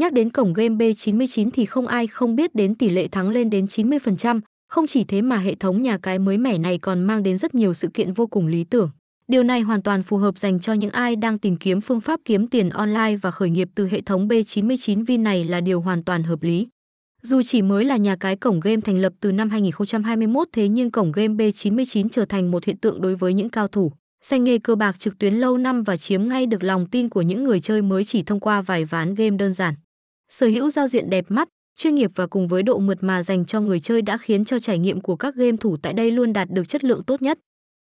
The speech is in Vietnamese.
Nhắc đến cổng game B99 thì không ai không biết đến tỷ lệ thắng lên đến 90%, không chỉ thế mà hệ thống nhà cái mới mẻ này còn mang đến rất nhiều sự kiện vô cùng lý tưởng. Điều này hoàn toàn phù hợp dành cho những ai đang tìm kiếm phương pháp kiếm tiền online và khởi nghiệp từ hệ thống B99 Vin này là điều hoàn toàn hợp lý. Dù chỉ mới là nhà cái cổng game thành lập từ năm 2021 thế nhưng cổng game B99 trở thành một hiện tượng đối với những cao thủ. Xanh nghề cơ bạc trực tuyến lâu năm và chiếm ngay được lòng tin của những người chơi mới chỉ thông qua vài ván game đơn giản. Sở hữu giao diện đẹp mắt, chuyên nghiệp và cùng với độ mượt mà dành cho người chơi đã khiến cho trải nghiệm của các game thủ tại đây luôn đạt được chất lượng tốt nhất.